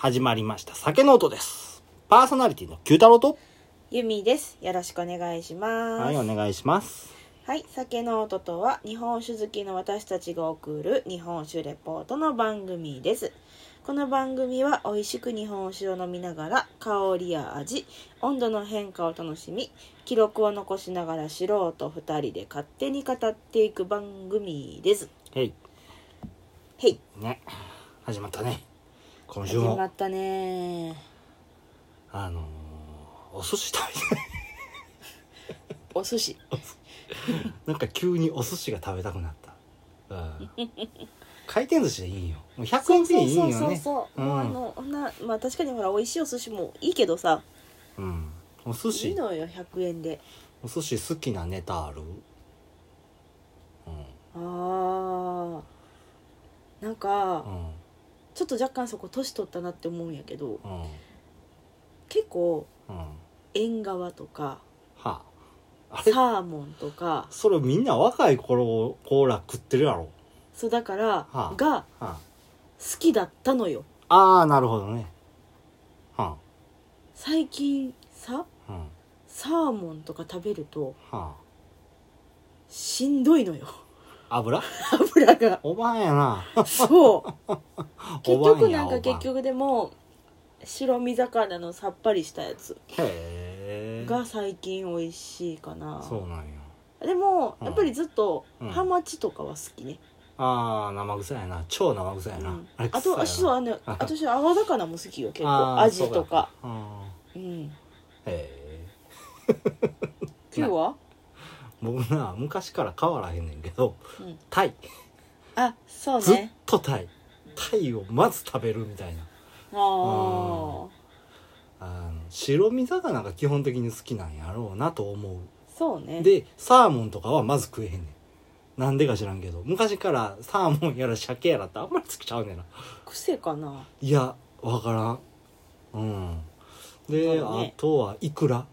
始まりました酒の音ですパーソナリティの九太郎とゆみです。よろしくお願いします。はいお願いしますはい、酒の音とは日本酒好きの私たちが送る日本酒レポートの番組です。この番組は美味しく日本酒を飲みながら香りや味、温度の変化を楽しみ、記録を残しながら素人2人で勝手に語っていく番組です。へいへい、ね始まったね今週始まもったね。あのー、お寿司食べたいお寿司。なんか急にお寿司が食べたくなった、うん、回転寿司でいいよ。もう100円でいいよね。そうそうそうそう、うん。もうあのなまあ確かにほら美味しいお寿司もいいけどさ。うん。お寿いい司のよ100円で。お寿司好きなネタある？あー。なんかうんうんちょっと若干そこ年取ったなって思うんやけどうん。結構うん。は縁側とかあ。あれ？サーモンとかそれみんな若い頃コーラ食ってるやろ？そうだからはあ。がは好きだったのよ。ああーなるほどね。は最近さあうん。サーモンとか食べるとはしんどいのよ。あ油？油が。おばんやな。そう。結局なんか結局でも白身魚のさっぱりしたやつへえ。が最近美味しいかな。そうなんや。でもうん。やっぱりずっとうん。ハマチとかは好きね、ああ生臭いな。超生臭いな、うん。あれあと臭いな私はあのあ 私は泡魚も好きよ結構。あーアジとか。そうやうん。うん。へえ。今日は、僕な昔から変わらへんねんけどうん、タイ。あそうずっねとタイ。タイをまず食べるみたいな。あああの白身魚が基本的に好きなんやろうなと思う。そうね。でサーモンとかはまず食えへんねん。なんでか知らんけど。昔からサーモンやら鮭やらってあんまり好きちゃうねんな。癖かな？いやわからん。うん。で、ね。あとはイクラ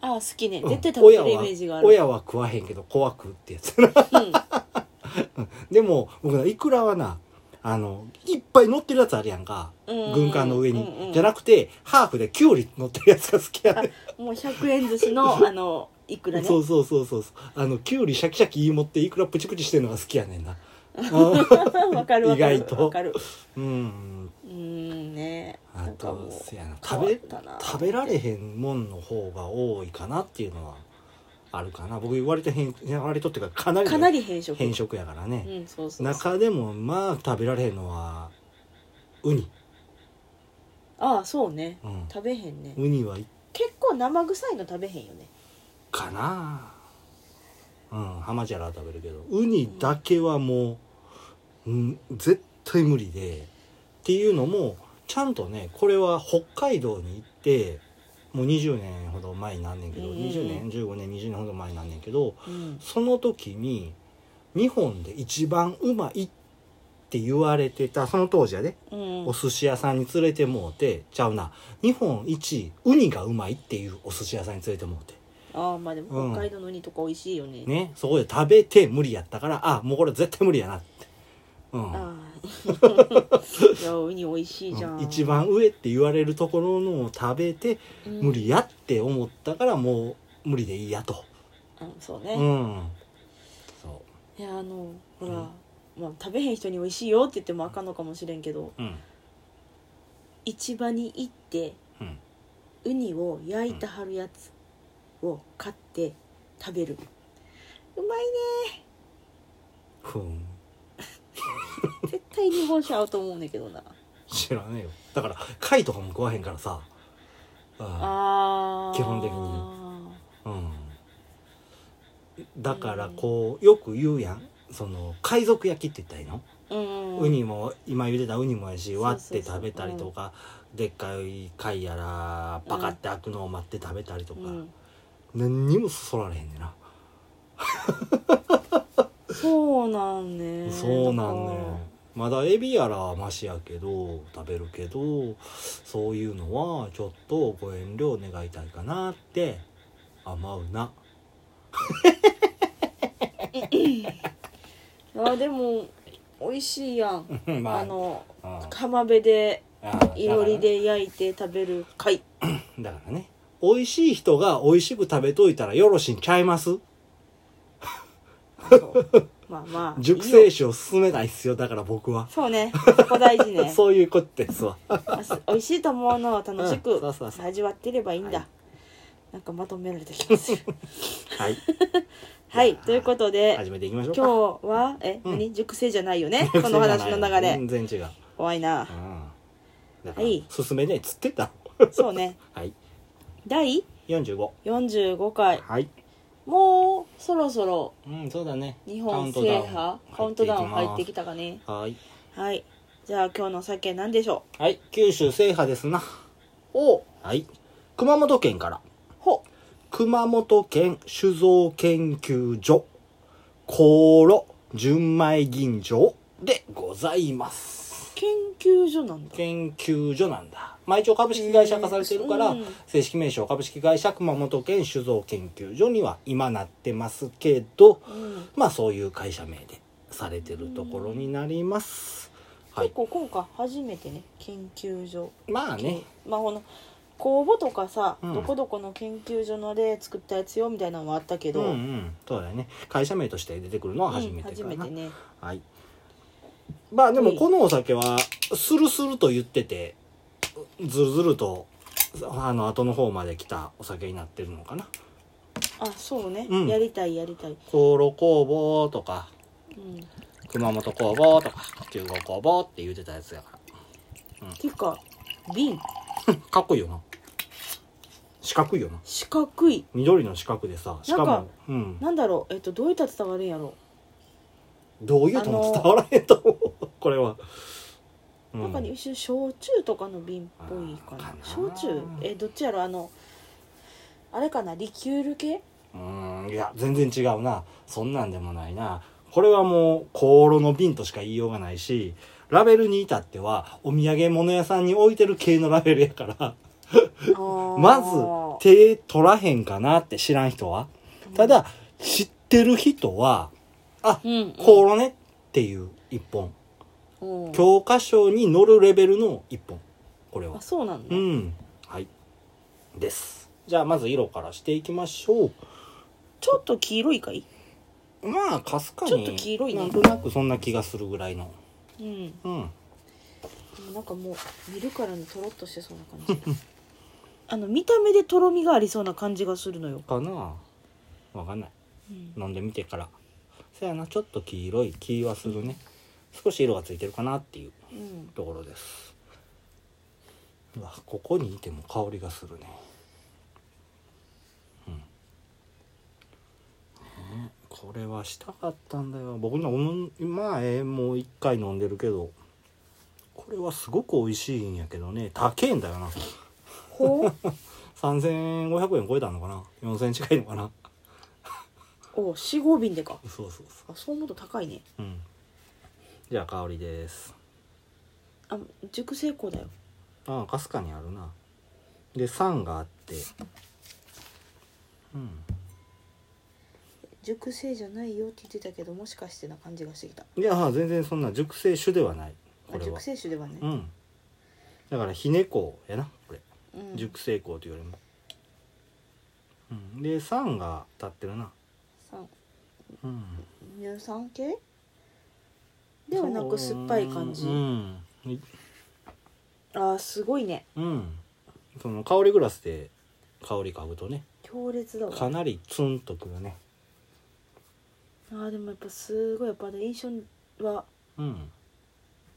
あ好きね。うん。絶対食べてるイメージがある、親は親は食わへんけど子は食うってやつ でも僕なイクラはなあのいっぱい乗ってるやつあるやんか。うん。軍艦の上に、うんうんじゃなくてハーフでキュウリ乗ってるやつが好きやねん。もう100円寿司の あのいくらね。そうそうそうそうあのキュウリシャキシャキ言い持ってイクラプチプチしてるのが好きやねんな。わかるわかる。意外と。わかる。うんうんね。あとせやな。変食べ食べられへんもんの方が多いかなっていうのはあるかな。僕割と変割とっていうかかなりかなり変色変色やからね、うんそうそう中でもまあ食べられへんのはウニ、ああそうね。うん、食べへんね。ウニはい結構生臭いの食べへんよね。かな。うんハマチャラは食べるけど。ウニだけはもう、うん、絶対無理でっていうのもちゃんとねこれは北海道に行ってもう20年ほど前になんねんけど、うんうんうん20年15年20年ほど前になんねんけどうん。その時に日本で一番うまいって言われてたその当時やで、うん。お寿司屋さんに連れてもうてちゃうな。日本一ウニがうまいっていうお寿司屋さんに連れてもうて。ああまあでうん。も北海道のウニとか美味しいよね。ねそこで食べて無理やったからあもうこれ絶対無理やなって、うん。いやウニ美味しいじゃん。うん。一番上って言われるところのを食べてうん。無理やって思ったからもう無理でいいやと、うんそううねん。そいやあのほうん。らまあ食べへん人に美味しいよって言ってもあかんのかもしれんけどううん。市場に行ってうん。ウニを焼いてはるやつを買って食べる。うまいねふん 絶対日本酒合うと思うんだけどな。知らねえよ。だから貝とかも食わへんからさ。ああー。基本的に。うん。だからこうよく言うやん。その海賊焼きって言ったらいいの、うん。ウニも今茹でたウニもやし割って食べたりとかでっかい貝やらパカって開くのを待って食べたりとか、うん。何にもそそられへんねんな、そうなんね。そうなんね。んまだエビやらはマシやけど食べるけどそういうのはちょっとご遠慮願いたいかなって思うな。あでも美味しいやん、まああのうん。浜辺でいろりで焼いて食べる貝だからね。美味しい人が美味しく食べといたらよろしいんちゃいます？そう。まあまあ熟成よ酒を勧めないっすよだから僕は、そうね。そこ大事ね。そういうことですわ。美味しいと思うのを楽しうんく味わってればいいんだ、はい。なんかまとめられた気がす。るはい。はい。ということで始めていきましょうか。今日はえ、うん。何？熟成じゃないよね？この話の流れ。全然違う、怖いな。はい。進めねえっつってた。そうね。はい。第？45 45回。はいもうそろそろうんそうだね。日本制覇カカウントダウン入ってきたかね。はい。はい。じゃあ今日の酒何でしょはい九州制覇ですな。うお。うはい。熊本県から。ほ。熊本県酒造研究所。香炉純米吟醸でございます研究所なんだ。研究所なんだ。まあ一応株式会社化されてるから、うん。正式名称株式会社熊本県酒造研究所には今なってますけどうん。まあそういう会社名でされてるところになります、はい。結構今回初めてね研究所。まあね。まあこの公募とかさ、うん。どこどこの研究所ので作ったやつよみたいなのはあったけど、うんうん。そうだよね。会社名として出てくるのは初めてうん初かな、めてね。はいまあでもはいこのお酒はスルスルと言っててズルズルとあの後の方まで来たお酒になってるのかな。あそうね、うん。やりたいやりたい、香炉工房とかうん、っ熊本工房とか中国工房って言ってたやつやかていうか瓶。ら かっこいいよな。四角いよな。四角い。緑の四角でさしかなんかもうん。なんだろう。えっとどういったら伝わるんやろどういうとも伝わらへんと思うこれは、うう、なんかね一瞬焼酎とかの瓶っぽいかな。焼酎？えどっちやろ？あのあれかな？リキュール系？うーん。いや全然違うな。そんなんでもないな。これはもう香炉の瓶としか言いようがないしラベルに至ってはお土産物屋さんに置いてる系のラベルやから。まず手取らへんかなって知らん人は。ただ知ってる人はあうん、うん、香炉ねっていう一本。う。ん教科書に載るレベルの一本。これは。あそうなんだ、うん。はい。です。じゃあまず色からしていきましょう。ちょっと黄色いかい？まあかすかにちょっと黄色いね。なんとなくそんな気がするぐらいの。うん。うん。なんかもう見るからにとろっとしてそうな感じ。あの見た目でとろみがありそうな感じがするのよ、かな。わかんない。うん、飲んでみてからそやな。ちょっと黄色い気はするね。少し色がついてるかなっていううん。ところです。うわここにいても香りがするね。うん。ねこれはしたかったんだよ。僕のまあええもう一回飲んでるけどこれはすごく美味しいんやけどね。高えんだよな。ほう？3500円超えたのかな？4000円近いのかな？お四合瓶でか。そうそうそあそう思うと高いね。ううん。じゃあ香りです。あ熟成庫だよ。ああかすかにあるな。で酸があって。うん。熟成じゃないよって言ってたけどもしかしてな感じがしてきた。いや全然そんな熟成酒ではない。これは。成酒ではねうん。だからひね香やなこれ、うん。熟成香というよりも、うん、で酸が立ってるな乳酸系？ではなく酸っぱい感じ。うん。あーすごいね。うん。その香りグラスで香り嗅ぐとね。強烈だわ。かなりツンとくるね。あーでもやっぱすごいやっぱね印象はうん。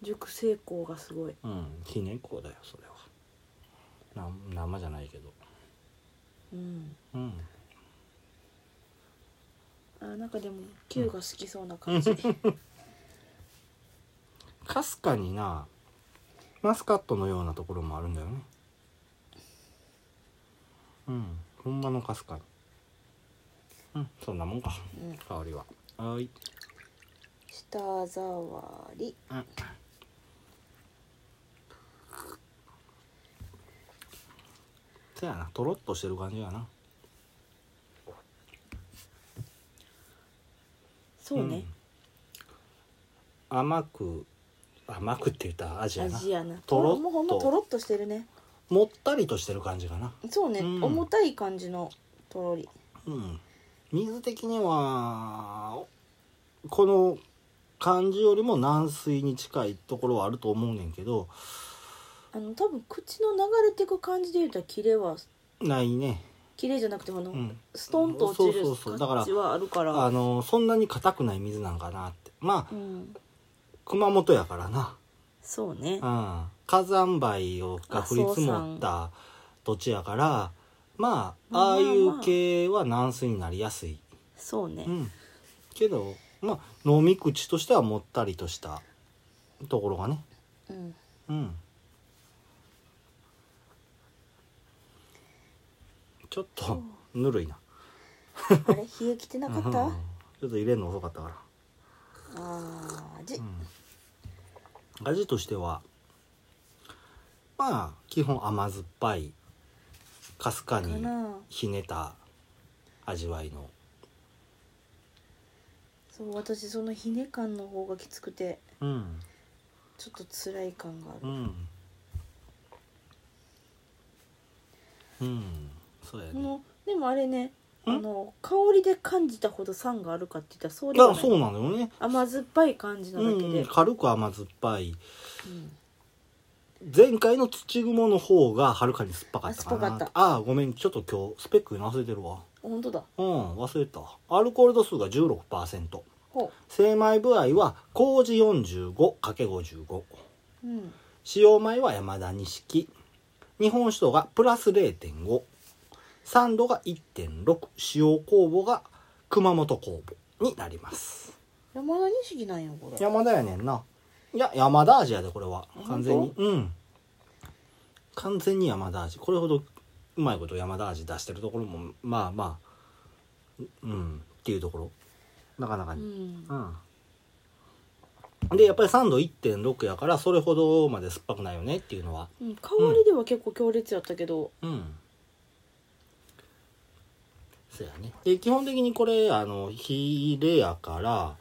熟成香がすごい。うん。ひね香だよそれは。な生じゃないけど。うん。うんあーなんかでも Q が好きそうな感じ、かすかにな。マスカットのようなところもあるんだよね。うんほんまのかすかに。うんそんなもんか。うん、香りは。はーい。舌触り。うん。そやなとろっとしてる感じやなそうね、うん。甘く甘くって言ったらアジアな。な。とろっと。もうほんまとろっとしてるね。もったりとしてる感じかな。そうね、うん。重たい感じのとろり。うん。水的にはこの感じよりも軟水に近いところはあると思うねんけど。あの多分口の流れていく感じで言うたらキレはないねキレじゃなくてこの、うん。ストンと落ちるそうそうそう。だから感じはあるから。あのそんなに硬くない水なんかなって。まあうん。熊本やからな。そうね。うん、火山灰をが降り積もった土地やからまあまあまあ。ああいう系は軟水になりやすい、そうね。うん、けどまあ飲み口としてはもったりとしたところがね。うん。うんちょっとぬるいな。あれ冷えきてなかった、うん。ちょっと入れるの遅かったから。あー味、うん。味としてはまあ基本甘酸っぱいかすかかにな。ひねった味わいの。そう私そのひね感の方がきつくてうん。ちょっと辛い感がある、うん。うんそうやねでもあれねん？あの香りで感じたほど酸があるかって言ったらそうではない。あそうなのよね。甘酸っぱい感じなだけで、うん軽く甘酸っぱい。うん。前回の土雲の方がはるかに酸っぱかったかな。あ酸っぱかっああごめんちょっと今日スペック忘れてるわ。本当だ。うん忘れた。アルコール度数が16%ほ精米部合は麹 45×55 ううん。使用米は山田錦。日本酒度がプラス0.5酸度が1.6使用酵母が熊本酵母になります。山田錦なんやこれ。山田やねんな。いや山田味やでこれは。あ完全に。本うん。完全に山田味。これほどうまいこと山田味出してるところもまあまあうんっていうところ。なかなかうにん。うん。でやっぱり酸度1.6やからそれほどまで酸っぱくないよねっていうのは。うん、香りでは結構強烈やったけど、うんそうやね。で基本的にこれあの火入れやから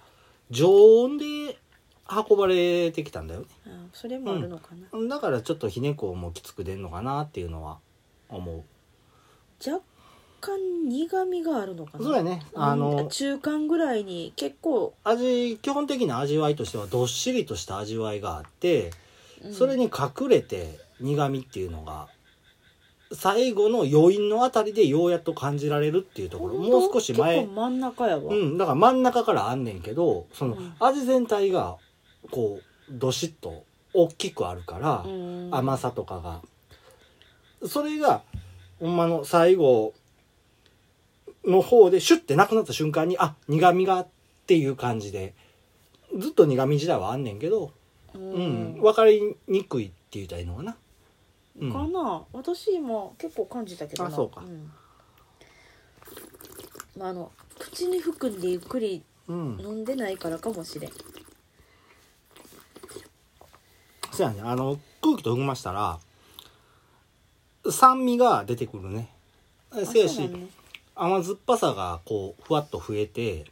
常温で運ばれてきたんだよね。あそれもあるのかな、だからちょっとひねこもきつく出んのかなっていうのは思う。若干苦みがあるのかな。そうやね。あうんの中間ぐらいに結構、味基本的な味わいとしてはどっしりとした味わいがあってうん。それに隠れて苦みっていうのが最後の余韻のあたりでようやっと感じられるっていうところ。もう少し前。結構真ん中やわ、うん。だから真ん中からあんねんけどそのうん。味全体がこうどしっと大きくあるから、うん。甘さとかが。それがほんまの最後の方でシュッてなくなった瞬間にあ苦味がっていう感じでずっと苦味自体はあんねんけど、ううん。ん分かりにくいって言ったらいいのかな。うん。かな。私今結構感じたけどな。あそうか。ん。まあ、あの口に含んでゆっくりうん、飲んでないからかもしれん。そうやね。あの空気と含ましたら酸味が出てくるね。あせやしそうなんね。甘酸っぱさがこうふわっと増えて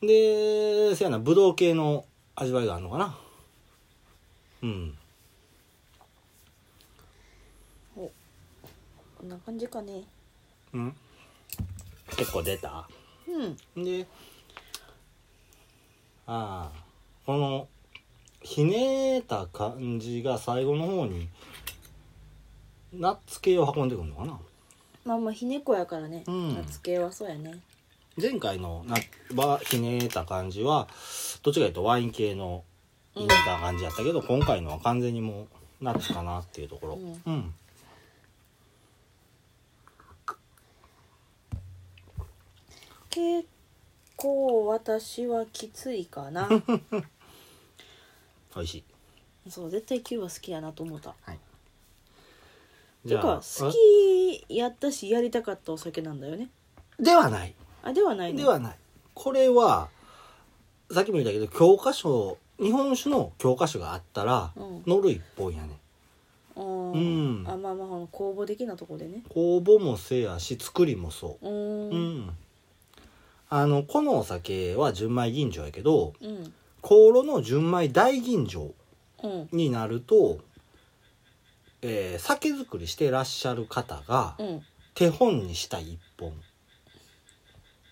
でせやなぶどう系の味わいがあるのかな。うんんな感じかね。うん。結構出た？うん。でああこのひねった感じが最後の方にナッツ系を運んでくるのかな？まあまあひねこやからね、うん。夏系はそうやね。前回のなはひねった感じはどっちかというとワイン系のひねった感じやったけど、今回のは完全にもうナッツかなっていうところ。うんうん結構私はきついかな。美味しい。そう絶対 Q は好きやなと思った。じてか好きやったしやりたかったお酒なんだよね。ではない。あではないの？ではない。これはさっきも言ったけど教科書日本酒の教科書があったら、うん。乗る一本やね。あー。うん。あまあまあ公募的なとこでね。酵母もせやし作りもそう。ーううんんあのこのお酒は純米吟醸やけどうん。香炉の純米大吟醸うん。になると、えー酒造りしてらっしゃる方がうん。手本にした一本っ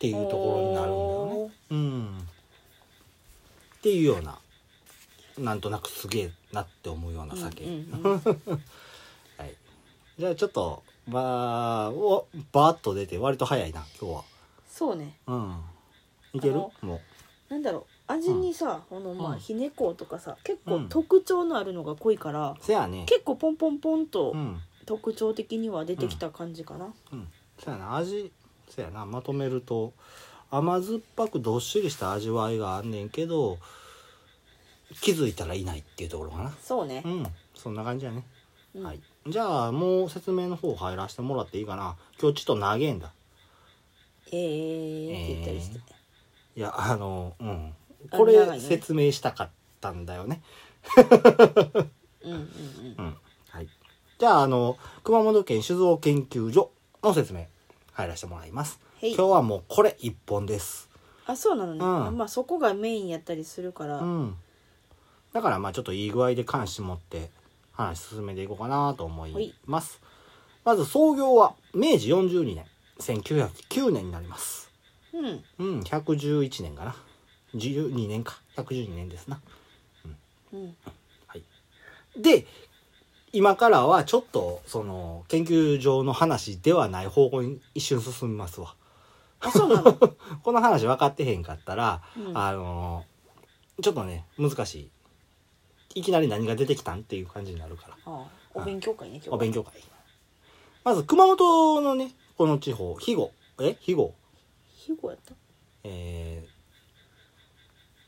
ていうところになるんだよね。うん、っていうようななんとなくすげえなって思うような酒。うんうんうん。はい、じゃあちょっとまあおバーッと出て割と早いな今日そうね。は。うん、いける？もなんだろう。味にさ、このまあうん。ひねこうとかさ結構うん。特徴のあるのが濃いから、うせやね。結構ポンポンポンとうん。特徴的には出てきた感じかな、うん、そやな。味そやな。まとめると甘酸っぱくどっしりした味わいがあんねんけど気づいたらいないっていうところかな。そうね。う、ん。そんな感じやね、うん。はい。じゃあもう説明の方入らせてもらっていいかな。今日ちょっと長えんだえーって言ったりして、いやあのうん。あこれ説明したかったんだよね。うんうんうん。うん。はい。じゃああの熊本県酒造研究所の説明入らせてもらいます。今日はもうこれ一本です。あそうなのね、うん。まあそこがメインやったりするから、うん、だからまあちょっといい具合で関心持って話進めていこうかなと思います。まず創業は明治42年1909年になります。うん。うん111年かな。12年か。112年ですな。うん。はい。で今からはちょっとその研究所の話ではない方向に一瞬進みますわ。あそうなの？この話分かってへんかったら、うん。あのちょっとね難しい。いきなり何が出てきたんっていう感じになるから。ああお勉強会ね今日は。お勉強会。まず熊本のねこの地方肥後？え？肥後？肥後やった？え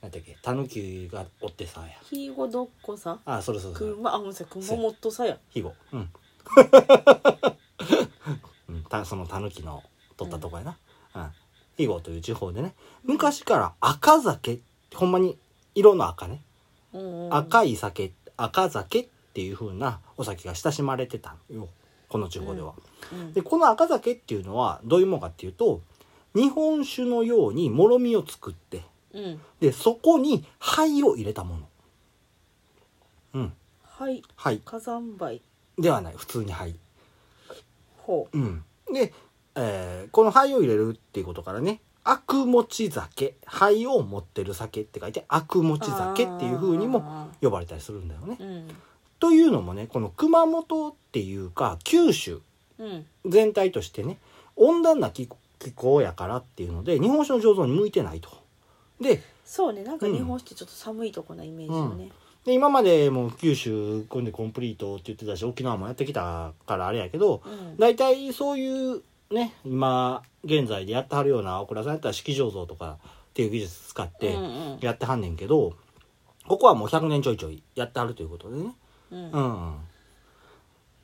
ー、なんだっけ？タヌキがおってさや。肥後どっこさ？あそれそれそれ熊あごめんなさい。熊本さや。肥後。うん、うん、たそのタヌキの取ったとこやな、うん。肥後という地方でね。昔から赤酒ほんまに色の赤ね。うんうん赤い酒赤酒っていう風なお酒が親しまれてたよこの地方では。うん。でこの赤酒っていうのはどういうものかっていうと日本酒のようにもろみを作ってうん。でそこに灰を入れたもの。うん。はい灰。火山灰。ではない。普通に灰。ほう。ん、で、えーこの灰を入れるっていうことからね悪持ち酒。灰を持ってる酒って書いて悪持うち酒っていう風にもあ呼ばれたりするんだよね。ーうんというのもねこの熊本っていうか九州うん。全体としてね温暖な気気候やからっていうので日本酒の醸造に向いてないと。でそうねなんかうん。日本酒ってちょっと寒いとこなイメージよね。で今までも九州こんでコンプリートって言ってたし沖縄もやってきたからあれやけどうん。大体そういうね今現在でやってはるような大倉さんやったら式醸造とかっていう技術使ってうんうん。やってはんねんけどここはもう100年ちょいちょいやってはるということでね。うん。うん。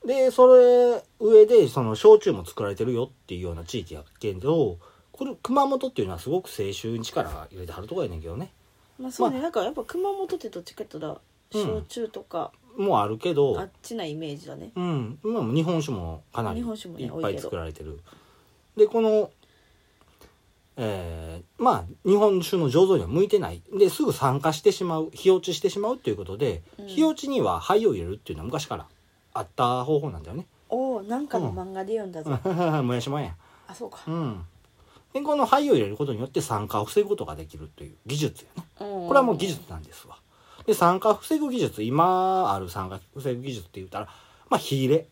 で、それ上でその焼酎も作られてるよっていうような地域やけど、これ熊本っていうのはすごく清酒に力入れてはるとこやねんけどね。まあそうね。まなんかやっぱ熊本ってどっちかって言ったらうん。焼酎とかもうあるけど、あっちなイメージだね。うん、今も日本酒もかなり日本酒もねいっぱい作られてる。で、この、えーまあ日本酒の醸造には向いてないですぐ酸化してしまう日落ちしてしまうっていうことで、うん日落ちには灰を入れるっていうのは昔からあった方法なんだよね。おおなんかの漫画で読んだぞ もやしまんや。あそうかうん。で、この灰を入れることによって酸化を防ぐことができるという技術やね。ここれはもう技術なんですわ。で、酸化を防ぐ技術、今ある酸化を防ぐ技術って言ったら、まあ火入れ、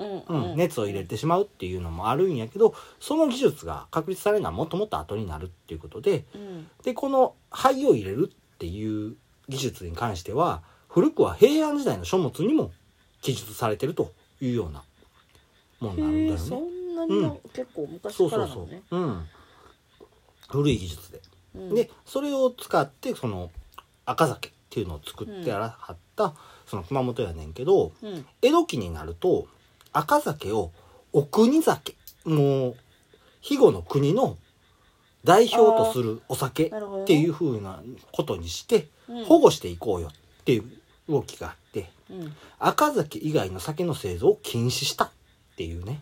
うんうん、熱を入れてしまうっていうのもあるんやけど、その技術が確立されるのはもっともっと後になるっていうことで、うんで、この灰を入れるっていう技術に関しては、古くは平安時代の書物にも記述されてるというようなもんなんだへよね。えそんなにの結構昔そうそうそうからなのね。うん。古い技術で。うんで、それを使って、その、赤酒っていうのを作ってあらはった、その熊本やねんけど、うん江戸期になると、赤酒をお国酒、もう、肥後の国の代表とするお酒っていう風なことにして、うん。保護していこうよっていう動きがあって、うん。赤酒以外の酒の製造を禁止したっていうね。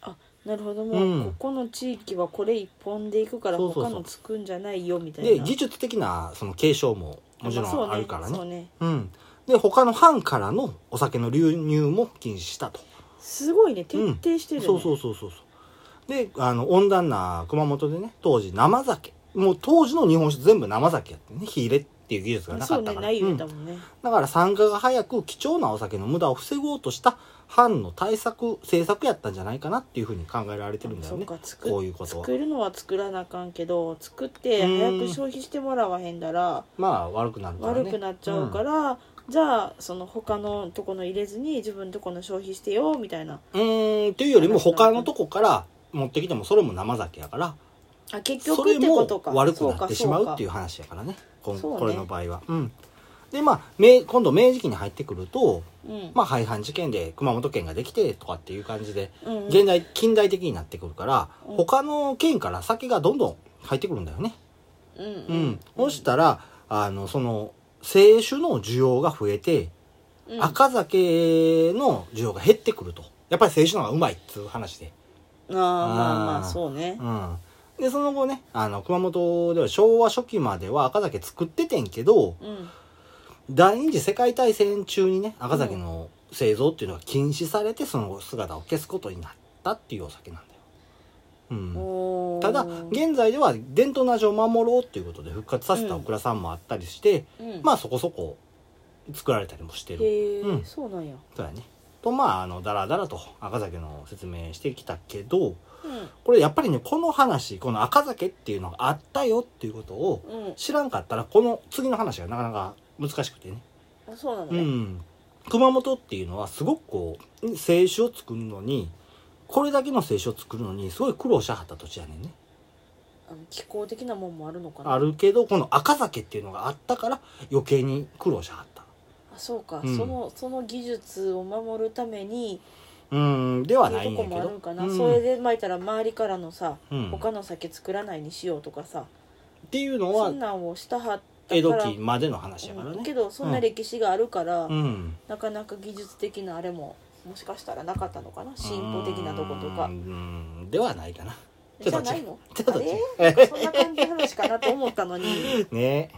あなるほど。もう、うん。ここの地域はこれ一本でいくから他のつくんじゃないよみたいな。で技術的なその継承ももちろんあるからね。そうね。うん。で他の藩からのお酒の流入も禁止したとすごいね徹底してるね、そうそうそうそうそう。であの温暖な熊本でね当時生酒。もう当時の日本酒全部生酒やってね火入れっていう技術がなかそうったから。ねない言ううんたもんね、だから酸化が早く貴重なお酒の無駄を防ごうとした藩の対策政策やったんじゃないかなっていうふうに考えられてるんだよね。そうか作こういうことは。作るのは作らなあかんけど作ってうん。早く消費してもらわへんだらまあ悪くなるからね。悪くなっちゃうから、じゃあその他のとこの入れずに自分のとこの消費してよみたいな。うんっていうよりも他のとこから持ってきてもそれも生酒やから。あ結そ局ってこれもとか悪くなってしまうっていうう話やからね。ここれの場合は。うん。でまあ明今度明治期に入ってくるとかうん。まあ廃藩置県で熊本県ができてとかっていう感じでうんうん。現代近代的になってくるからうん。他の県から酒がどんどん入ってくるんだよね。うんううん。んそしたらあのその清酒の需要が増えてうん。赤酒の需要が減ってくると。やっぱり清酒の方がうまいっつう話で。ああまあまあそうね。うん。でその後ねあの熊本では昭和初期までは赤酒作っててんけどうん。第二次世界大戦中にね赤酒の製造っていうのが禁止されてその姿を消すことになったっていうお酒なんだよ、ただ現在では伝統の味を守ろうっていうことで復活させたお蔵さんもあったりして、うん。まあそこそこ作られたりもしてる。うん。そうなんや。そうやね。とまああのだらだらと赤酒の説明してきたけどうん。これやっぱりねこの話この赤酒っていうのがあったよっていうことをうん。知らんかったらこの次の話がなかなか難しくてね。あそうなのね、うん。熊本っていうのはすごくこう清酒を作るのにこれだけの清酒を作るのにすごい苦労しはった土地やねんね。あの気候的なもんもあるのかな。あるけどこの赤酒っていうのがあったから余計に苦労しはった。あそうか、うん。そのその技術を守るためにうん。ではってないいうとこんやけどもあるんかな、うん。それで巻いたら周りからのさ、うん。他の酒作らないにしようとかさ。っていうのはそんなんをしたはったから江戸期までの話やからね。うん。けどそんな歴史があるから、うん。なかなか技術的なあれももしかしたらなかったのかな？進歩的なとことか。うん。ではないかな。じゃないの？ちょっとあれそんな感じの話かなと思ったのに。ね。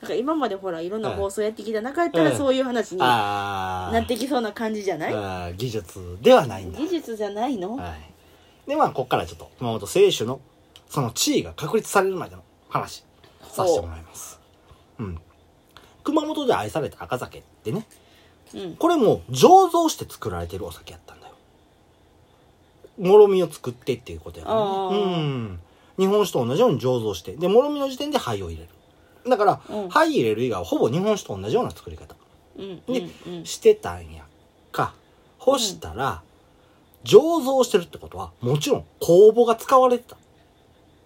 なんか今までほらいろんな放送やってきた中やったらそういう話にあなってきそうな感じじゃない？あー技術ではないんだ。技術じゃないの、はい。でまあこっからちょっと熊本清酒のその地位が確立されるまでの話させてもらいます。うん。熊本で愛された赤酒ってねうん。これも醸造して作られてるお酒やったんだよ。もろみを作ってっていうことやからね。うん。日本酒と同じように醸造して。でもろみの時点で灰を入れる。だから、うん。灰入れる以外はほぼ日本酒と同じような作り方。うんでうんうん。してたんやか。干したら、醸造してるってことはもちろん酵母が使われてた。っ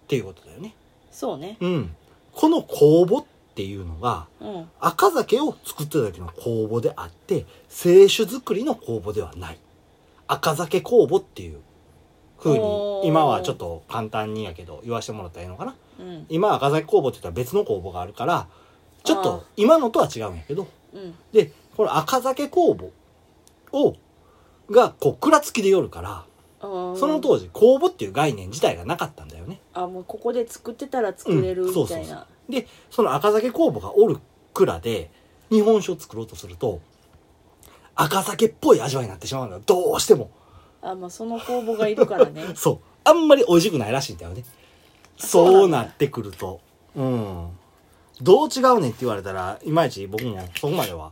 ていうことだよね。そうね。うん。この酵母っていうのがうん。赤酒を作ってた時の酵母であって清酒作りの酵母ではない。赤酒酵母っていう風おー。に今はちょっと簡単にやけど言わせてもらったらいいのかな。うん。今赤酒酵母って言ったら別の酵母があるからちょっあー。と今のとは違うんやけどうん。でこの赤酒酵母をがこう蔵付きで寄るからそその当時酵母っていう概念自体がなかったんだよね。あもうここで作ってたら作れるうんそうそうそう。みたいなでその赤酒酵母がおる蔵で日本酒を作ろうとすると赤酒っぽい味わいになってしまうのよ。どうしても。あまあその酵母がいるからね。そう。あんまり美味しくないらしいんだよね。そうなってくると。うん。どう違うねんって言われたらいまいち僕もそこまでは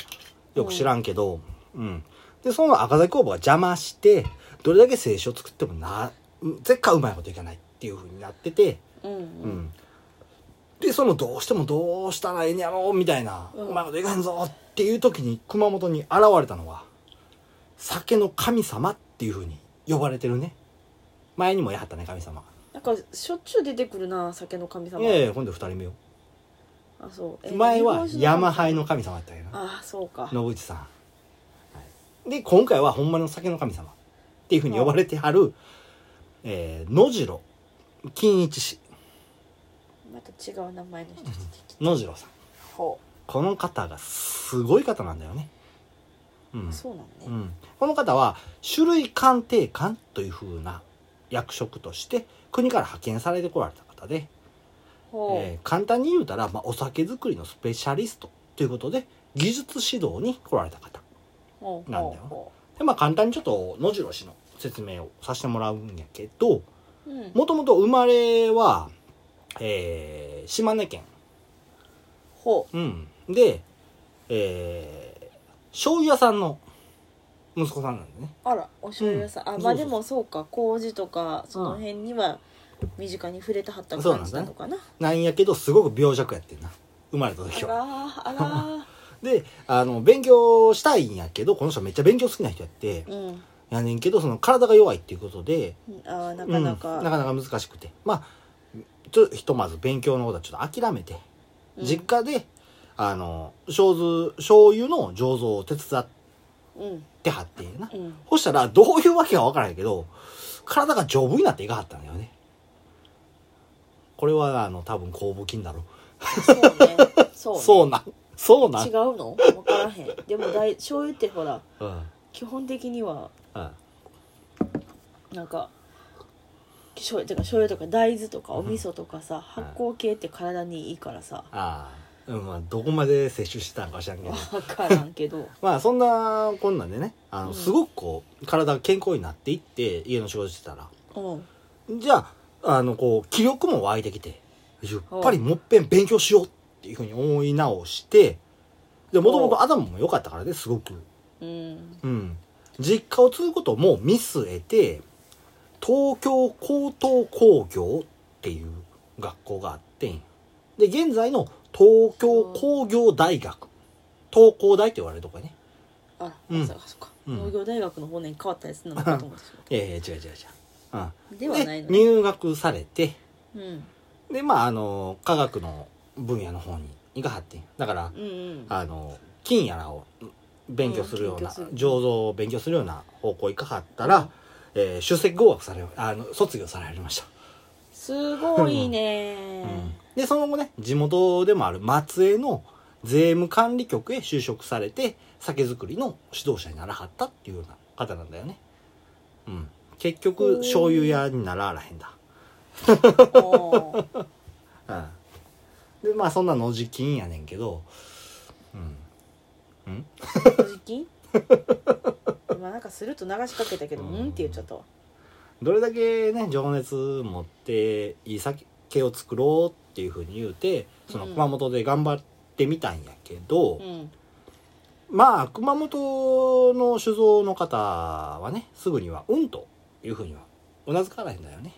よく知らんけどうん、でその赤酒酵母が邪魔してどれだけ清酒を作ってもな絶対うまいこといかないっていう風になっててうんううんん、でそのどうしてもどうしたらええんやろうみたいな、ううんまいこといかへんぞっていう時に熊本に現れたのは酒の神様っていう風に呼ばれてるね。前にもやはったね神様。なんかしょっちゅう出てくるな酒の神様。いやいや今度2人目よ。あそう。え前は山灰の神様やったんやな。ああそうか。信内さん、はい。で今回はほんまの酒の神様っていう風に呼ばれてはる、えー野次郎金一氏また違う名前の人出てきた野次郎さん。ほこの方がすごい方なんだよね。うん。うそうなのね。うん、この方は種類鑑定官という風な役職として国から派遣されてこられた方で、ほう、えー簡単に言うたら、まあ、お酒作りのスペシャリストということで技術指導に来られた方ほうなんだよ。ほでまあ簡単にちょっと野次郎氏の説明をさせてもらうんやけどううん。もともと生まれは、えー島根県、ほう。ん、で、えー醤油屋さんの息子さんなんでね。うあらお醤油屋さん、あまあでもそうか。麹とかその辺には身近に触れてはった感じなのかな。なんやけどすごく病弱やってんな。生まれた時あはらーあ であの勉強したいんやけどこの人めっちゃ勉強好きな人やって。うん。やねんけどその体が弱いっていうことであーなかなか、うん。なかなか難しくて。まあちょひとまず勉強のことはちょっと諦めて、うん。実家であの醤油醤油の醸造を手伝っうんてはってな、うん。そしたらどういうわけかわからへんけど体が丈夫になっていかはったんだよね。これはあの多分酵母菌だろ。そうね。そうね。そうなん。そうなん。違うの？分からへん。でも大醤油ってほらうん。基本的にはうん。なんか醤油てか醤油とか大豆とかうんお味噌とかさ、発酵系って体にいいからさ。ああ、うん、まあどこまで摂取してたんか知らんけど。分からんけど。まあそんなこんなんでねあの、うん。すごくこう体が健康になっていって家の仕事してたら。うん。じゃああのこう気力も湧いてきてやっぱりもっぺん勉強しようっていうふうに思い直してでもともと頭も良かったからねすごく。うん。うん。実家を継ぐことも見据えて東京高等工業っていう学校があってで現在の東京工業大学。東工大って言われるとこやね。あら、うん。そうかそうか、うん。農業大学の方年変わったりするのかと思ってしまっいやいや違う違う違う、たでうん、はないのね。入学されて。うん。でまああの科学の分野の方に行かはってんだからうんうん。あの金やらを勉強するような、うん醸造を勉強するような方向行かはったら、えー出席合格されあの卒業されました、すごいね。でその後ね地元でもある松江の税務管理局へ就職されて酒造りの指導者にならはったっていうような方なんだよね。うん。結ほ局う醤油屋にならあらへんだ。うん。でまあそんなのじ金やねんけど。うん。うん？時期 今なんかスルッと流しかけたけど「うん」って言っちゃったわ。どれだけね情熱持っていい酒を作ろうっていうふうに言うてそのうん。熊本で頑張ってみたんやけど、うん。まあ熊本の酒造の方はねすぐには「うん」というふうにはうなずかないんだよね。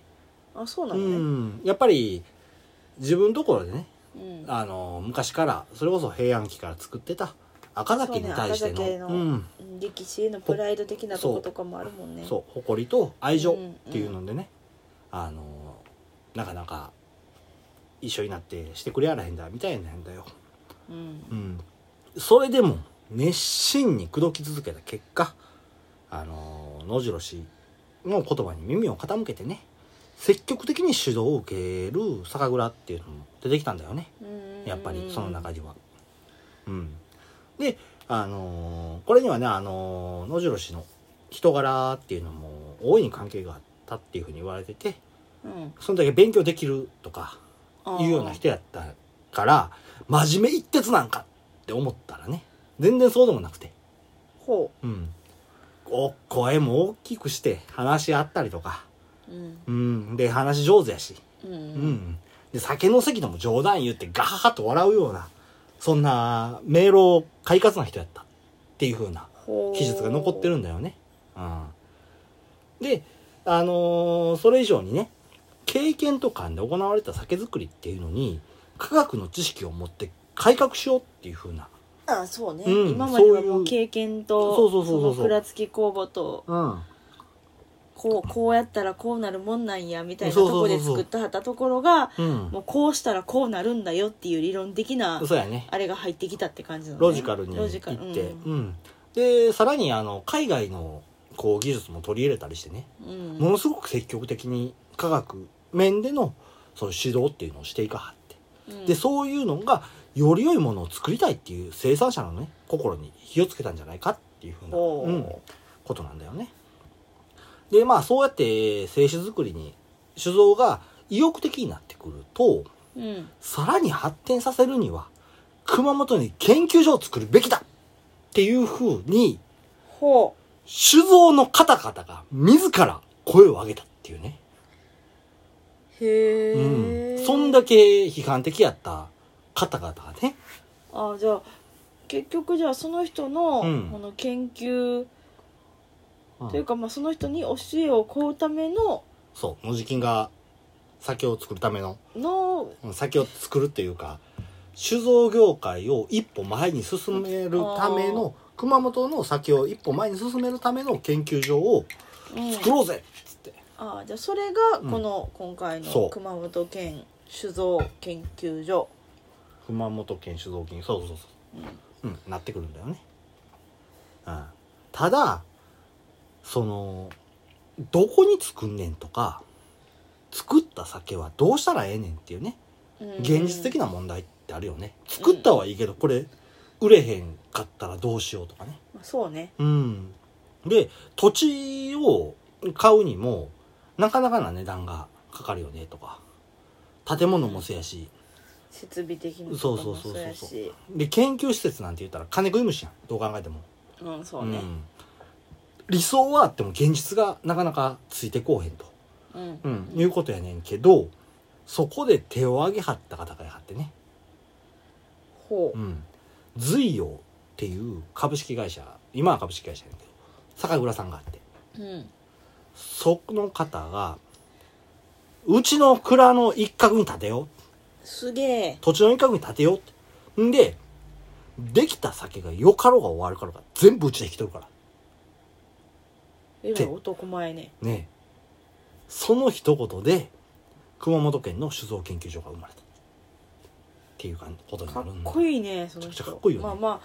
あそうなうのね。ん、やっぱり自分のところでねうん。あの昔からそれこそ平安期から作ってた赤酒に対してのそうのうん、歴史へのプライド的なとことかもあるもんね。そう。誇りと愛情っうんていうのでね、あのなかなか一緒になってしてくれやらへんだみたいなんだよ、うん。うん、それでも熱心に口説き続けた結果あの野次郎氏の言葉に耳を傾けてね積極的に指導を受ける酒蔵っていうのも出てきたんだよね。うん。やっぱりその中には。うん、であのーこれにはね、あのー野次郎氏の人柄っていうのも大いに関係があったっていうふうに言われててうん。そけ勉強できるとかいうような人やったから真面目一徹なんかって思ったらね全然そうでもなくて、ほう。ん、お声も大きくして話し合ったりとか、ううん。うん、で話上手やし。うん。ううん。ん、で酒の席でも冗談言ってガハハと笑うようなそんな迷路快活な人やったっていう風なほう。記述が残ってるんだよね。うん、であのーそれ以上にね経験と勘で行われた酒造りっていうのに科学の知識を持って改革しようっていう風な、あそうね、うん今まではもう経験とそうそうそうそうの蔵付き工房とうん、こうこうやったらこうなるもんなんやみたいなとこで作ってはったところがうん。もうこうしたらこうなるんだよっていう理論的なあれが入ってきたって感じなのね。ロジカルにロいって、うん。うん、でさらにあの海外のこう技術も取り入れたりしてね。うん。ものすごく積極的に科学面でのその指導っていうのをしていかはって、うん。でそういうのがより良いものを作りたいっていう生産者のね心に火をつけたんじゃないかっていうふうな、ことなんだよねでまあそうやって清酒作りに酒造が意欲的になってくるとうんさらに発展させるには熊本に研究所を作るべきだっていうふうにほ酒造の方々が自ら声を上げたっていうね。うへえ、うん。そんだけ批判的やった方々がね。あじゃあ結局じゃあその人のうんこの研究うんというかまあその人に教えを請うためのそう、野地金が酒を作るための、のうん酒を作るっていうか、酒造業界を一歩前に進めるための、熊本の酒を一歩前に進めるための研究所をうん作ろうぜっつって。あじゃあそれがうんこの今回そうの熊本県酒造研究所熊本県酒造金、そうそうそうそう。うん、なってくるんだよね。うん。ただ、その、どこに作んねんとか、作った酒はどうしたらええねんっていうね、うん現実的な問題ってあるよね。作ったはいいけど、これ、売れへんかったらどうしようとかね。まあそうねうん。で、土地を買うにも、なかなかな値段がかかるよねとか、建物もそうやし、設備的なそうそうそうそうで、研究施設なんて言ったら金食い虫やん。どう考えても。うんそうねん理想はあっても現実がなかなかついてこうへんと、うん。うん。いうことやねんけどそこで手を挙げはった方がやはってね、ほう。ん、随陽っていう株式会社今は株式会社やねんけど酒蔵さんがあって。ううん。その方がうちの蔵の一角に建てよう。すげえ。土地の一角に建てようって。んでできた酒がよかろうが終わるからが全部うちで引き取るからえらい男前ね。ねその一言で熊本県の酒造研究所が生まれた。っていうことにかっなるんだ。こいいねその人。かっこいいよね。まあま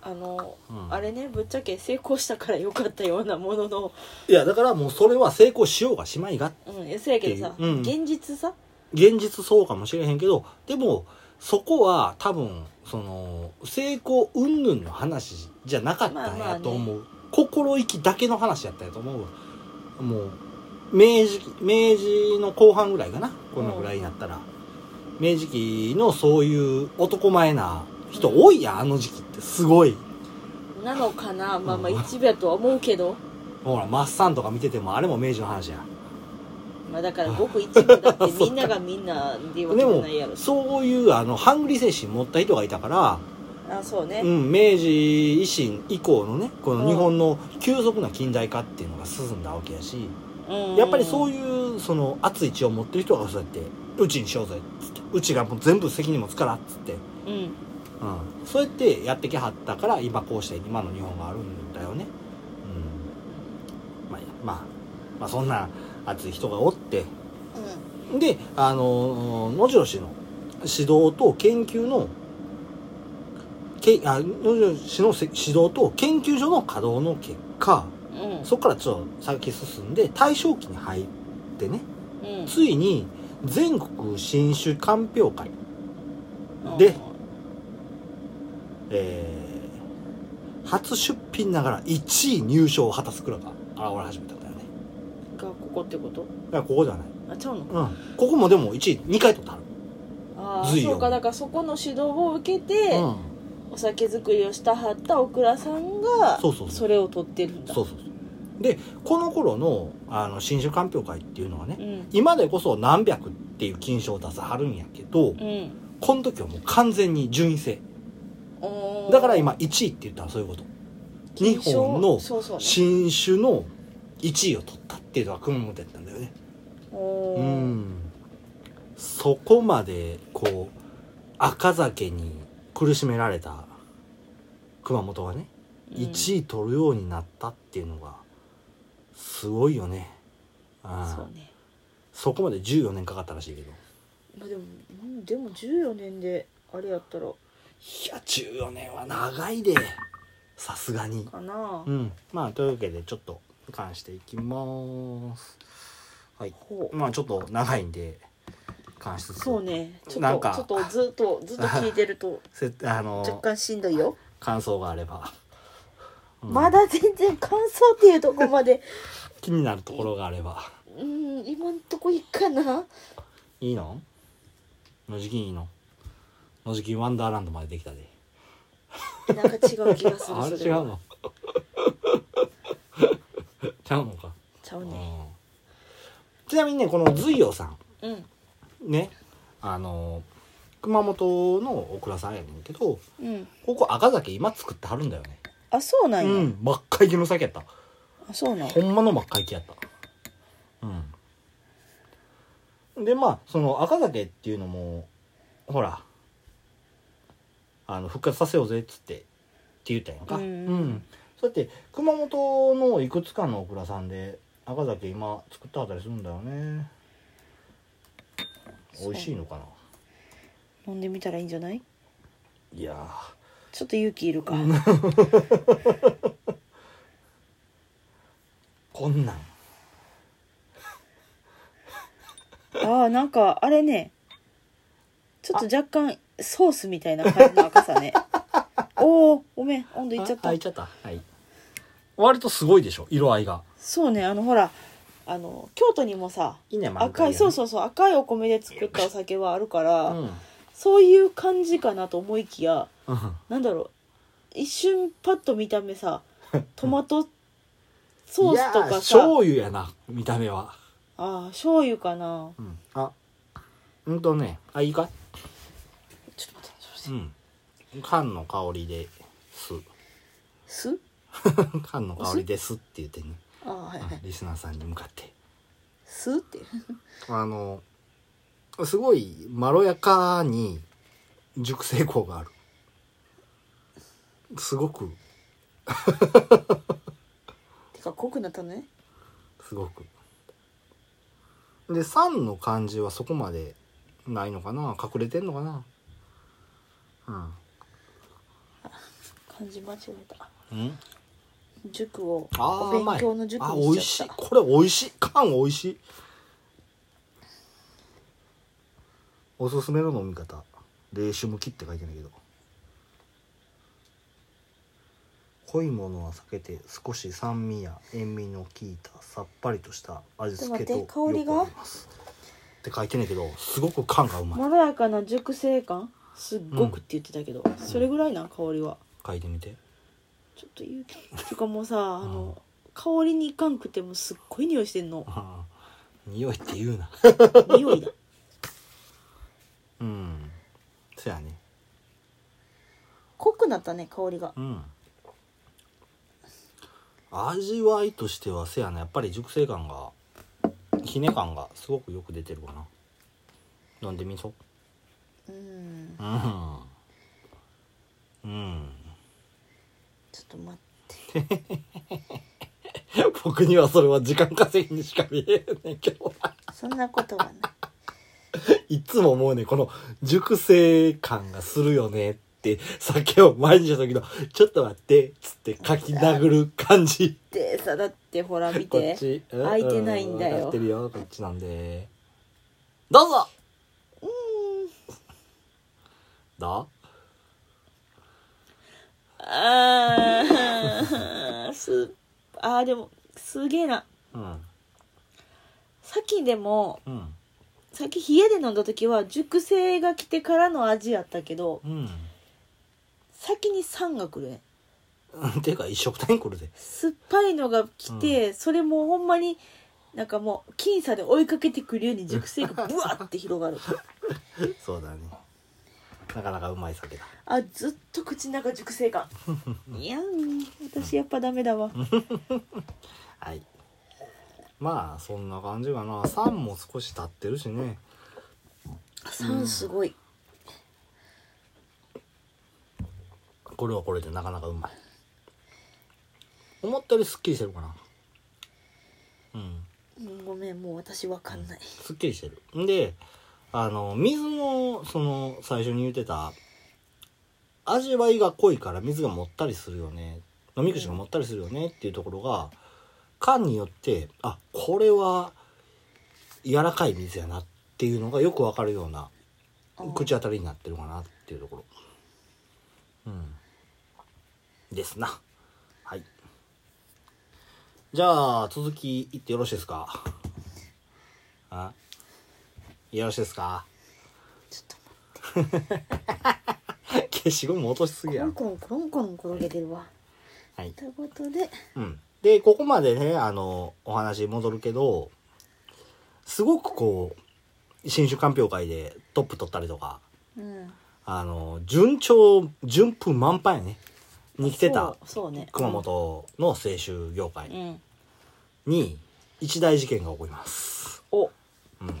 ああの、うん。あれねぶっちゃけ成功したからよかったようなものの。いやだからもうそれは成功しようがしまいが。うんそうやけどさ、う。うん。現実さ？現実そうかもしれへんけどでもそこは多分その成功云々の話じゃなかったんやと思う、心意気だけの話やったんやと思うもう明治明治の後半ぐらいかな。このぐらいになったら、明治期のそういう男前な人多いやんあの時期ってすごい。なのかな。まあまあうん。一部やとは思うけど、ほらマッサンとか見ててもあれも明治の話やまあだからごく一部だってみんながみんなでもじゃないやろ。そういうあのハングリー精神持った人がいたからあそうね、うん、明治維新以降のねこの日本の急速な近代化っていうのが進んだわけやし、うん。やっぱりそういいうその熱い血を持ってる人がそうやってうちにしようぜっつってうちがもう全部責任持つからっつって、うん、うん、そうやってやってきはったから今こうして今の日本があるんだよね、うん、まあまあまあそんな熱い人がおって。であの野白氏の指導と研究のけあ野白氏のせ指導と研究所の稼働の結果うん。うんそこからちょっと先進んで大正期に入ってねうん。ついに全国新酒鑑評会でえー初出品ながら1位入賞を果たす蔵が現れ始めたんだよね。がここってこと？だからここじゃない。あちゃうの？うん。ここもでも1位2回取ったああそうか。だからそこの指導を受けて、うんお酒作りをしたはったオクラさんがそうそうそれを取ってるんだ。そうそうそう。でこの頃のあの新酒鑑評会っていうのはね、うん。今でこそ何百っていう金賞を出さはるんやけど、うん。この時はもう完全に順位制。だから今1位って言ったらそういうこと。日本の新酒の1位を取ったっていうのは熊本やったんだよね。うん。そこまでこう赤酒に苦しめられた熊本がねうん。1位取るようになったっていうのがすごいよね。ああ。そうね。そこまで14年かかったらしいけど。まあでもうんでも14年であれやったら。いや14年は長いで。さすがに。かな、うん。まあというわけでちょっと関していきます。はい。まあちょっと長いんで関しつつそうね。ちょっとちょっとずっとずっと聞いてると せあの若干しんどいよ、感想があれば、うん。まだ全然感想っていうとこまで。気になるところがあれば。うん今んとこいいかな。いいの？野次金いいの？野次金ワンダーランドまでできたで。なんか違う気がするあれ？違うの？ちゃうのか、ちゃうね。うん。ちなみにねこの随陽さん。うんねあの熊本のオクラさんやねんけどうん。ここ赤酒今作ってはるんだよね。あそうなや、うん。ん真っ赤いきの酒やった。あそうなんほんまの真っ赤いきやった。うん。でまあその赤酒っていうのもほらあの復活させようぜっつってって言ったんやんか。うんそうやって熊本のいくつかのオクラさんで赤酒今作ってはったりするんだよね美味しいのかな？飲んでみたらいいんじゃない？いや。ちょっと勇気いるか、ー こんなん。ああなんかあれね。ちょっと若干ソースみたいな感じの赤さね。おおごめん。温度いっちゃった。あいっちゃった。はい。割とすごいでしょ？色合いが。そうね。あのほらあの京都にもさいいね。赤いそうそうそう赤いお米で作ったお酒はあるから、うん。そういう感じかなと思いきやうん。なんだろう一瞬パッと見た目さ トマトソースといやーかさ醤油やな見た目は。ああ醤油かな。うん。あうんとねあいいか？ちょっと待ってちょっと待って。うん。缶の香りです。酢 缶の香りですって言ってねああはいはい。リスナーさんに向かって。酢って。あのすごいまろやかに熟成香がある。すごく。てか濃くなったね。すごく。で酸の感じはそこまでないのかな？隠れてんのかな？漢字間違えた。うんうん？塾をお勉強の塾あ美味しいにしちゃった。これ美味しい。缶美味しい。おすすめの飲み方。冷酒向きって書いてないけど。濃いものは避けて少し酸味や塩味の効いたさっぱりとした味付けとよく合います。って書いてないけどすごく缶がうまい。まろやかな熟成感？すっごくって言ってたけど、それぐらいな香りは。書いてみてちょっと勇気ていうかもうさあの香りにいかんくてもすっごい匂いしてんの。ああ。匂いって言うな。匂いだ。うん。そやね。濃くなったね香りが。うん。味わいとしてはせやなやっぱり熟成感がひね感がすごくよく出てるかな。飲んでみそ。うん。うん。うんちょっと待って僕にはそれは時間稼ぎにしか見えへんねんけどそんなことはない。いつも思うねんこの熟成感がするよねって酒を前にした時の「ちょっと待って」っつって書き殴る感じ。でさだってほら見て。ち。うん。開いてないんだよ。う分かってるよ。こっちなんで。どうぞ。うーん。どあーすあーでもすげえな。ううんさっきでもうんさっき冷えで飲んだ時は熟成が来てからの味やったけどうん先に酸が来るね。うん。ていうか一食単に来るで。酸っぱいのが来て、それもほんまになんかもう僅差で追いかけてくるように熟成がブワッて広がる。そうだねなかなかうまい酒だあずっと口の中熟成感。いやん私やっぱダメだわ。はい。まあそんな感じかな。酸も少し経ってるしね。酸すごい。これはこれでなかなかうまい。思ったよりすっきりしてるかな。うん。うんごめんもう私わかんない。すっきりしてる。んであの水のその最初に言ってた味わいが濃いから水がもったりするよね。飲み口がもったりするよねっていうところが缶によってあこれは柔らかい水やなっていうのがよくわかるような口当たりになってるかなっていうところ。うん。ですな。はい。じゃあ続きいってよろしいですか？あ？よろしいですか？ちょっ 消しゴム落としすぎやコンコンコロンコロン転げてるわ。はい。ということで。うん。でここまでねあのお話戻るけどすごくこう新種鑑評会でトップ取ったりとかうん。あの順調順風満帆やね。に来てたそうそうね。熊本の清酒業界うん。に一大事件が起こります。お。うん。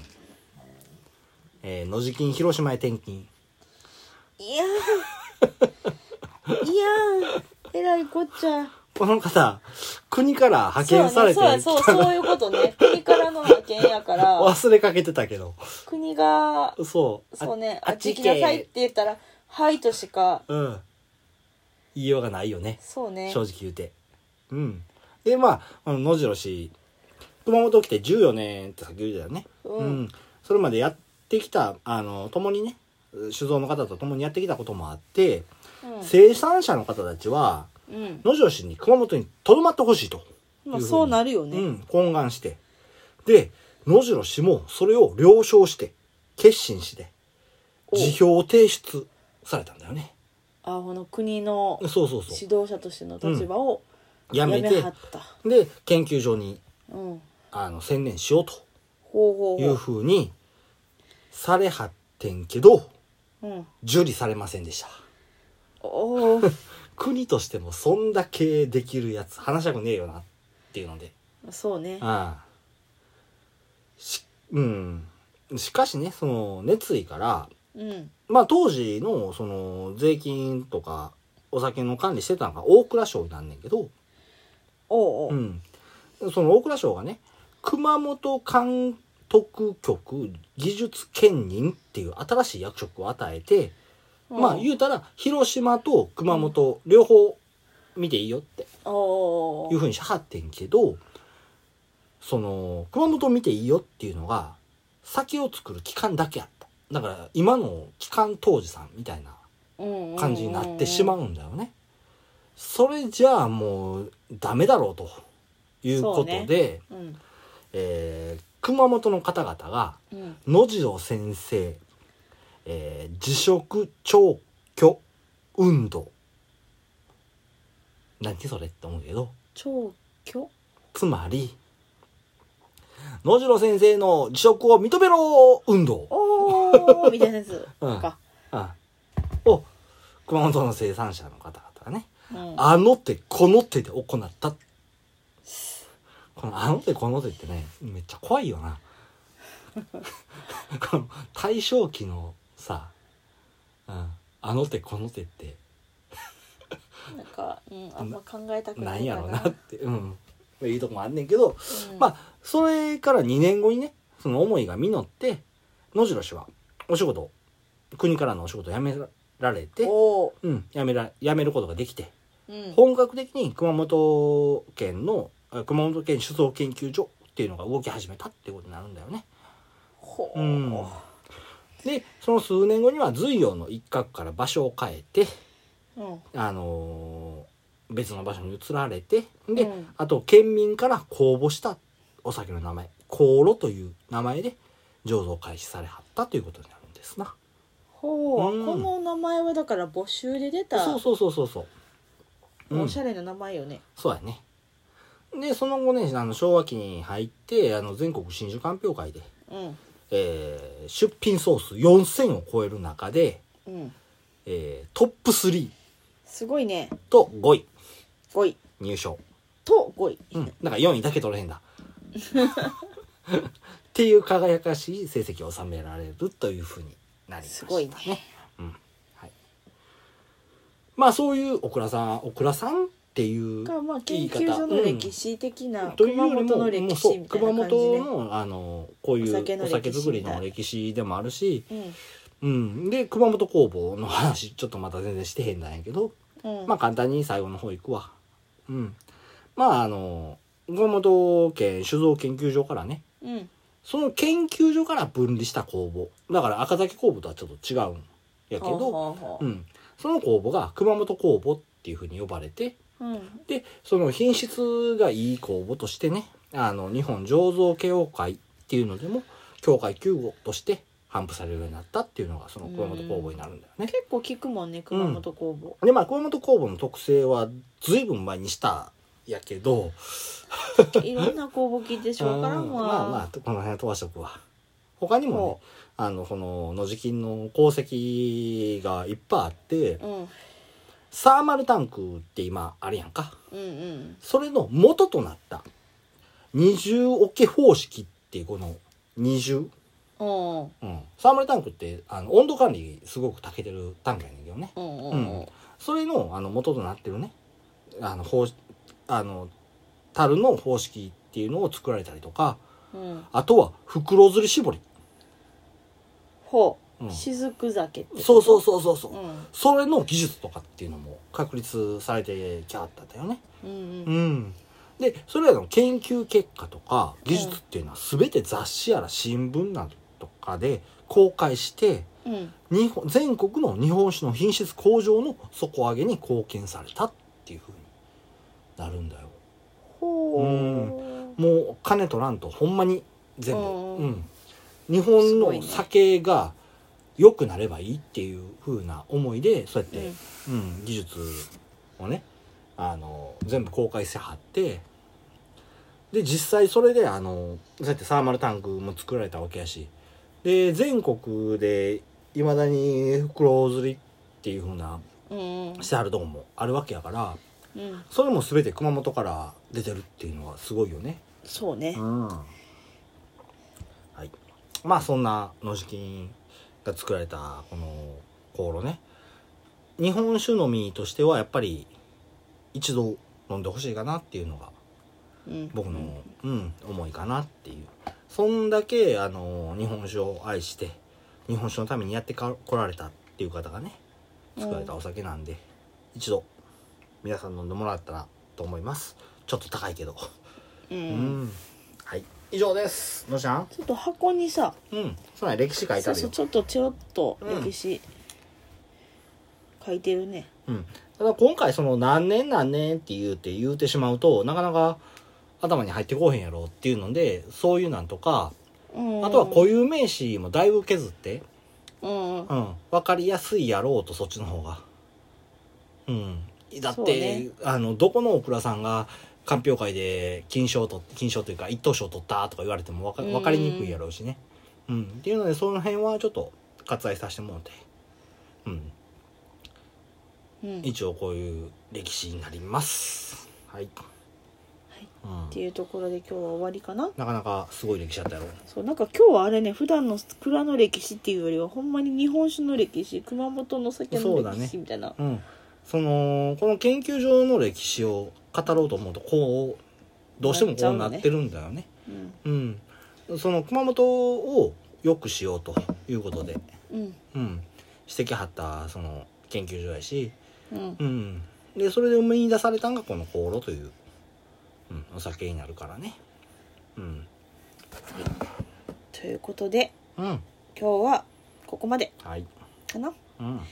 えー、野次金広島へ転勤。いやーいやーえらいこっちゃこの方、国から派遣されてそうやねそうやそうそういうことね国からの派遣やから忘れかけてたけど。国がそう。そうねあっち行きなさいって。言ったら「はい」としかうん。言いようがないよね。そうね正直言うて。うん。で、まあ、あの野次郎氏、熊本来て14年ってさっき言ってたよね。うんそれまでやってきた、あの、共にね、酒造の方と共にやってきたこともあって、生産者の方たちは、うん、うん野城市に熊本にとどまってほしいと。まあそうなるよね、うん、懇願して。で、野城氏もそれを了承して、決心して、お辞表を提出されたんだよね。あこの国の指導者としての立場をう。やめて、で、研究所に、うん、あの、専念しようというほふうに、されはってんけど、う、うん、受理されませんでした。おー。国としてもそんだけできるやつ、話したくねえよな、っていうので。そうね。ああ。しうん。しかしねその熱意からうん。まあ当時のその税金とかお酒の管理してたのが大蔵省になんねんけど、おうおう、うん、その大蔵省がね熊本監督局技術兼任っていう新しい役職を与えて、まあ言うたら広島と熊本両方見ていいよっておいうふうにしはってんけどその熊本見ていいよっていうのが酒を作る機関だけやった。だから今の機関当時さんみたいなう感じになってしまうんだよね。それじゃあもうダメだろうということで、うん。えー熊本の方々がうん。野次郎先生、えー辞職調挙運動。何それって思うけど。超巨つまり、野次郎先生の辞職を認めろ運動、おーみたいなやつ。うん。か、うん。を熊本の生産者の方々がね、うん、あの手この手で行った。このあの手この手ってね、めっちゃ怖いよな。この大正期のさ、うん、あの手この手って。なんか、うん、あんま考えたくなないんやかろうなって、うん、いいとこもあんねんけど、うん。まあそれから2年後にねその思いが実って野次郎氏はお仕事国からのお仕事を辞められて、うん、辞めら辞めることができてうん。本格的に熊本県のあ熊本県酒造研究所っていうのが動き始めたっていうことになるんだよね。ほう、うんでその数年後には随陽の一角から場所を変えて、うんあのー別の場所に移られてで、うんあと県民から公募したお酒の名前香炉という名前で醸造開始されはったということになるんですな。ほう、うんこの名前はだから募集で出たそうそうそうそうそう。うんおしゃれな名前よね、そうやね。で、その後ね、あの、昭和期に入って、あの、全国新酒鑑評会で、うんえー出品総数4000を超える中で、うんえートップ3すごいねと5位5位入賞。と5位、うん。だから4位だけ取れへんだ。っていう輝かしい成績を収められるというふうになりました、すごいねうん。はい。まあ、そういう、オクラさん、オクラさんっていうがまあ研言い方。究所の歴史的な、という熊よりも本の歴もう熊本のあのこういうお酒作りの歴史でもあるし、うん。うん、で熊本工房の話ちょっとまた全然してへんなんやけど、うん。まあ簡単に最後の方行くわ。うん、まああの熊本県酒造研究所からね。うん。その研究所から分離した工房。だから赤崎工房とはちょっと違うんやけど、うん、その工房が熊本工房っていうふうに呼ばれて、うん。でその品質がいい酵母としてねあの日本醸造協会っていうのでも協会救護として頒布されるようになったっていうのがその小本工房になるんだよね。結構聞くもんね熊本工房、でまあ小本工房の特性は随分前にしたやけどいろんな工房聞いてしょうからんわ うん。まあ。まあこの辺は飛ばしとくわ。他にもねあのこの野地金の鉱石がいっぱいあってうんサーマルタンクって今あるやんか。うんうん。それの元となった二重桶方式っていうこの二重、う。んうん、サーマルタンクってあの温度管理すごく長けてるタンクやねんけどね。うんうんう。ん。それのあの元となってるね。あの方あの樽の方式っていうのを作られたりとか。うん。あとは袋釣り絞り、ほ雫酒ってこと？そうそうそうそうそう、うん。それの技術とかっていうのも確立されてきゃったんだよね。うんうん。うん。でそれらの研究結果とか技術っていうのは全て雑誌やら新聞などとかで公開してうん。日本全国の日本酒の品質向上の底上げに貢献されたっていうふうになるんだよ。ほう。もう金取らんとほんまに全部。うんうん。日本の酒が良くなればいいっていう風な思いでそうやって、うん。うん、技術をねあの全部公開してはってで実際それであのそうやってサーマルタンクも作られたわけやしで全国でいまだに袋釣りっていう風なうんうん。してはるとこもあるわけやからうん。それも全て熊本から出てるっていうのはすごいよね。そうね。うん。はい、まあそんな野地金が作られたこの香炉ね。日本酒飲みとしてはやっぱり一度飲んでほしいかなっていうのがうん。僕の、うん思いかなっていう。そんだけあの日本酒を愛して日本酒のためにやってか来られたっていう方がね作られたお酒なんで、一度皆さん飲んでもらったらと思います。ちょっと高いけど。ううん以上です。のしゃん？ちょっと箱にさうん。そうなんや歴史書いてそうそうあるよちょっとちょろっとうん歴史書いてるね。うん。ただ今回その何年何年って言うて言うてしまうとなかなか頭に入ってこうへんやろっていうのでそういうなんとかうん。あとは固有名詞もだいぶ削ってうん。うん。分かりやすいやろうとそっちの方が。うん。だっそうて、ね。あのどこのオクラさんが鑑評会で金賞と金賞というか一等賞取ったとか言われても分かうん。分かりにくいやろうしね。うん。っていうのでその辺はちょっと割愛させてもらって。うん。うん。っ一応こういう歴史になります。はい、うん。ていうところで今日は終わりかな？なかなかすごい歴史だったやろ。そうなんか今日はあれね普段の蔵の歴史っていうよりはほんまに日本酒の歴史熊本の酒の歴そうだね。史みたいな。うんそのこの研究所の歴史を語ろうと思うとこうどうしてもこうなってるんだよね。うん。うん。その熊本を良くしようということで、うん。うん、してきはったその研究所やし、うん。うん、でそれで生み出されたのがこの香炉という、うん、お酒になるからね。うん。ということでうん。今日はここまではい。かな。うん。はい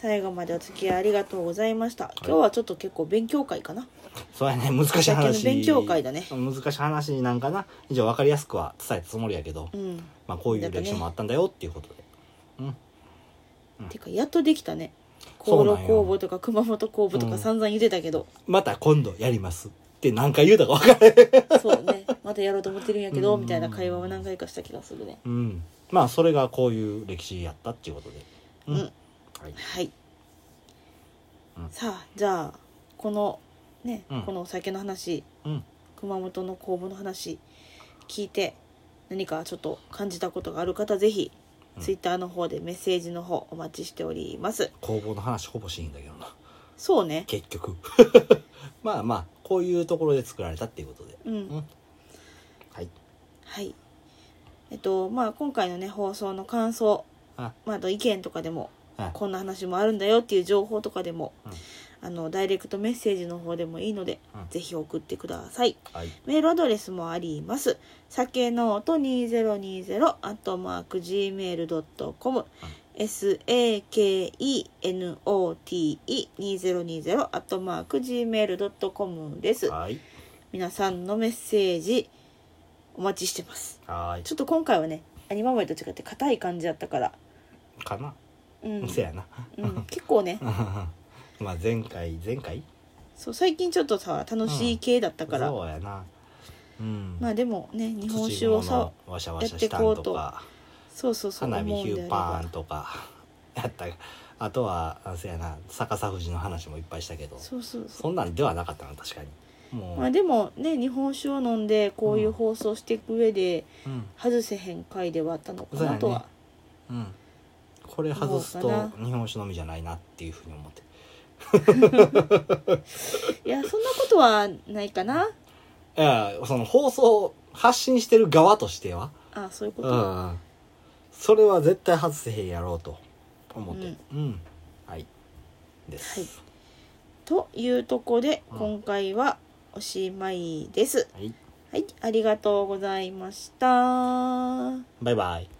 最後までお付き合いありがとうございました。今日はちょっと結構勉強会かな。そうやね。難しい話。勉強会だね。難しい話なんかな。以上分かりやすくは伝えたつもりやけど、うん。まあ、こういう歴史もあったんだよっていうことで、うん。てかやっとできたね。香そうなんよ。炉工房とか熊本工房とか散々言ってたけど、また今度やりますって何回言うたか分からへん。そうね。またやろうと思ってるんやけどうん。みたいな会話を何回かした気がするね。うん。まあそれがこういう歴史やったっていうことで。うん、うんはい、はい、うん。さあじゃあこのね、うん。このお酒の話うん。熊本の工房の話聞いて何かちょっと感じたことがある方ぜひ、うん。ツイッターの方でメッセージの方お待ちしております。工房の話ほぼしいんだけどな。そうね。結局。まあまあこういうところで作られたっていうことで。うん、うん。はい。はい。えっとまあ今回のね放送の感想あ。まあ、あと意見とかでもあこんな話もあるんだよっていう情報とかでも、うん。あのダイレクトメッセージの方でもいいので、うん。ぜひ送ってください。はい。メールアドレスもあります。酒ノート2020アットマーク Gmail.com sakenote2020 アットマーク gmail.com です。はい。皆さんのメッセージお待ちしてます。はい。ちょっと今回はね今までと違って硬い感じだったから。かな、うん、せやな。うん、結構ね。まあ前回前回？そう最近ちょっとさ楽しい系だったから、そうやな。うん。まあでもね日本酒をさわしゃわしゃしたんとか。そうそうそう花火ヒューパーンばとか。やった。あとはあせやな。逆さ富士の話もいっぱいしたけど。そうそうそう。そんなんではなかったな確かに。もう、まあでもね日本酒を飲んでこういう放送していく上でうん。外せへん回ではあったのかなとは、うんこれ外すと日本酒飲みじゃないなっていうふうに思って。いやそんなことはないかな。いやその放送発信してる側としては。あそういうこうと、ん。それは絶対外せへんやろうと思って。うん、はい。です。はい。というとこでうん今回はおしまいです、はい。はい。ありがとうございました。バイバイ